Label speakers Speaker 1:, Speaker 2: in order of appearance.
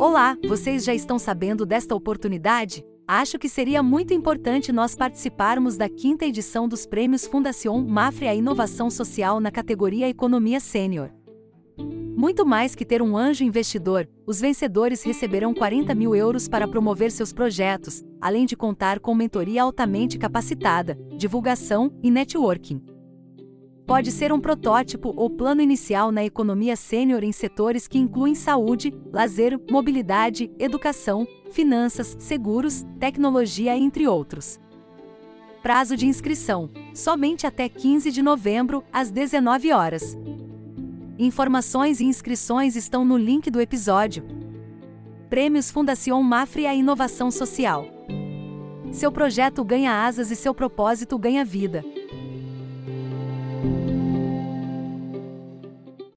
Speaker 1: Olá, vocês já estão sabendo desta oportunidade? Acho que seria muito importante nós participarmos da quinta edição dos Prêmios Fundação Mafre à Inovação Social na categoria Economia Sênior. Muito mais que ter um anjo investidor, os vencedores receberão 40 mil euros para promover seus projetos, além de contar com mentoria altamente capacitada, divulgação e networking. Pode ser um protótipo ou plano inicial na economia sênior em setores que incluem saúde, lazer, mobilidade, educação, finanças, seguros, tecnologia, entre outros. Prazo de inscrição: somente até 15 de novembro, às 19 horas. Informações e inscrições estão no link do episódio. Prêmios Fundação Mafre à Inovação Social. Seu projeto ganha asas e seu propósito ganha vida. Thank you.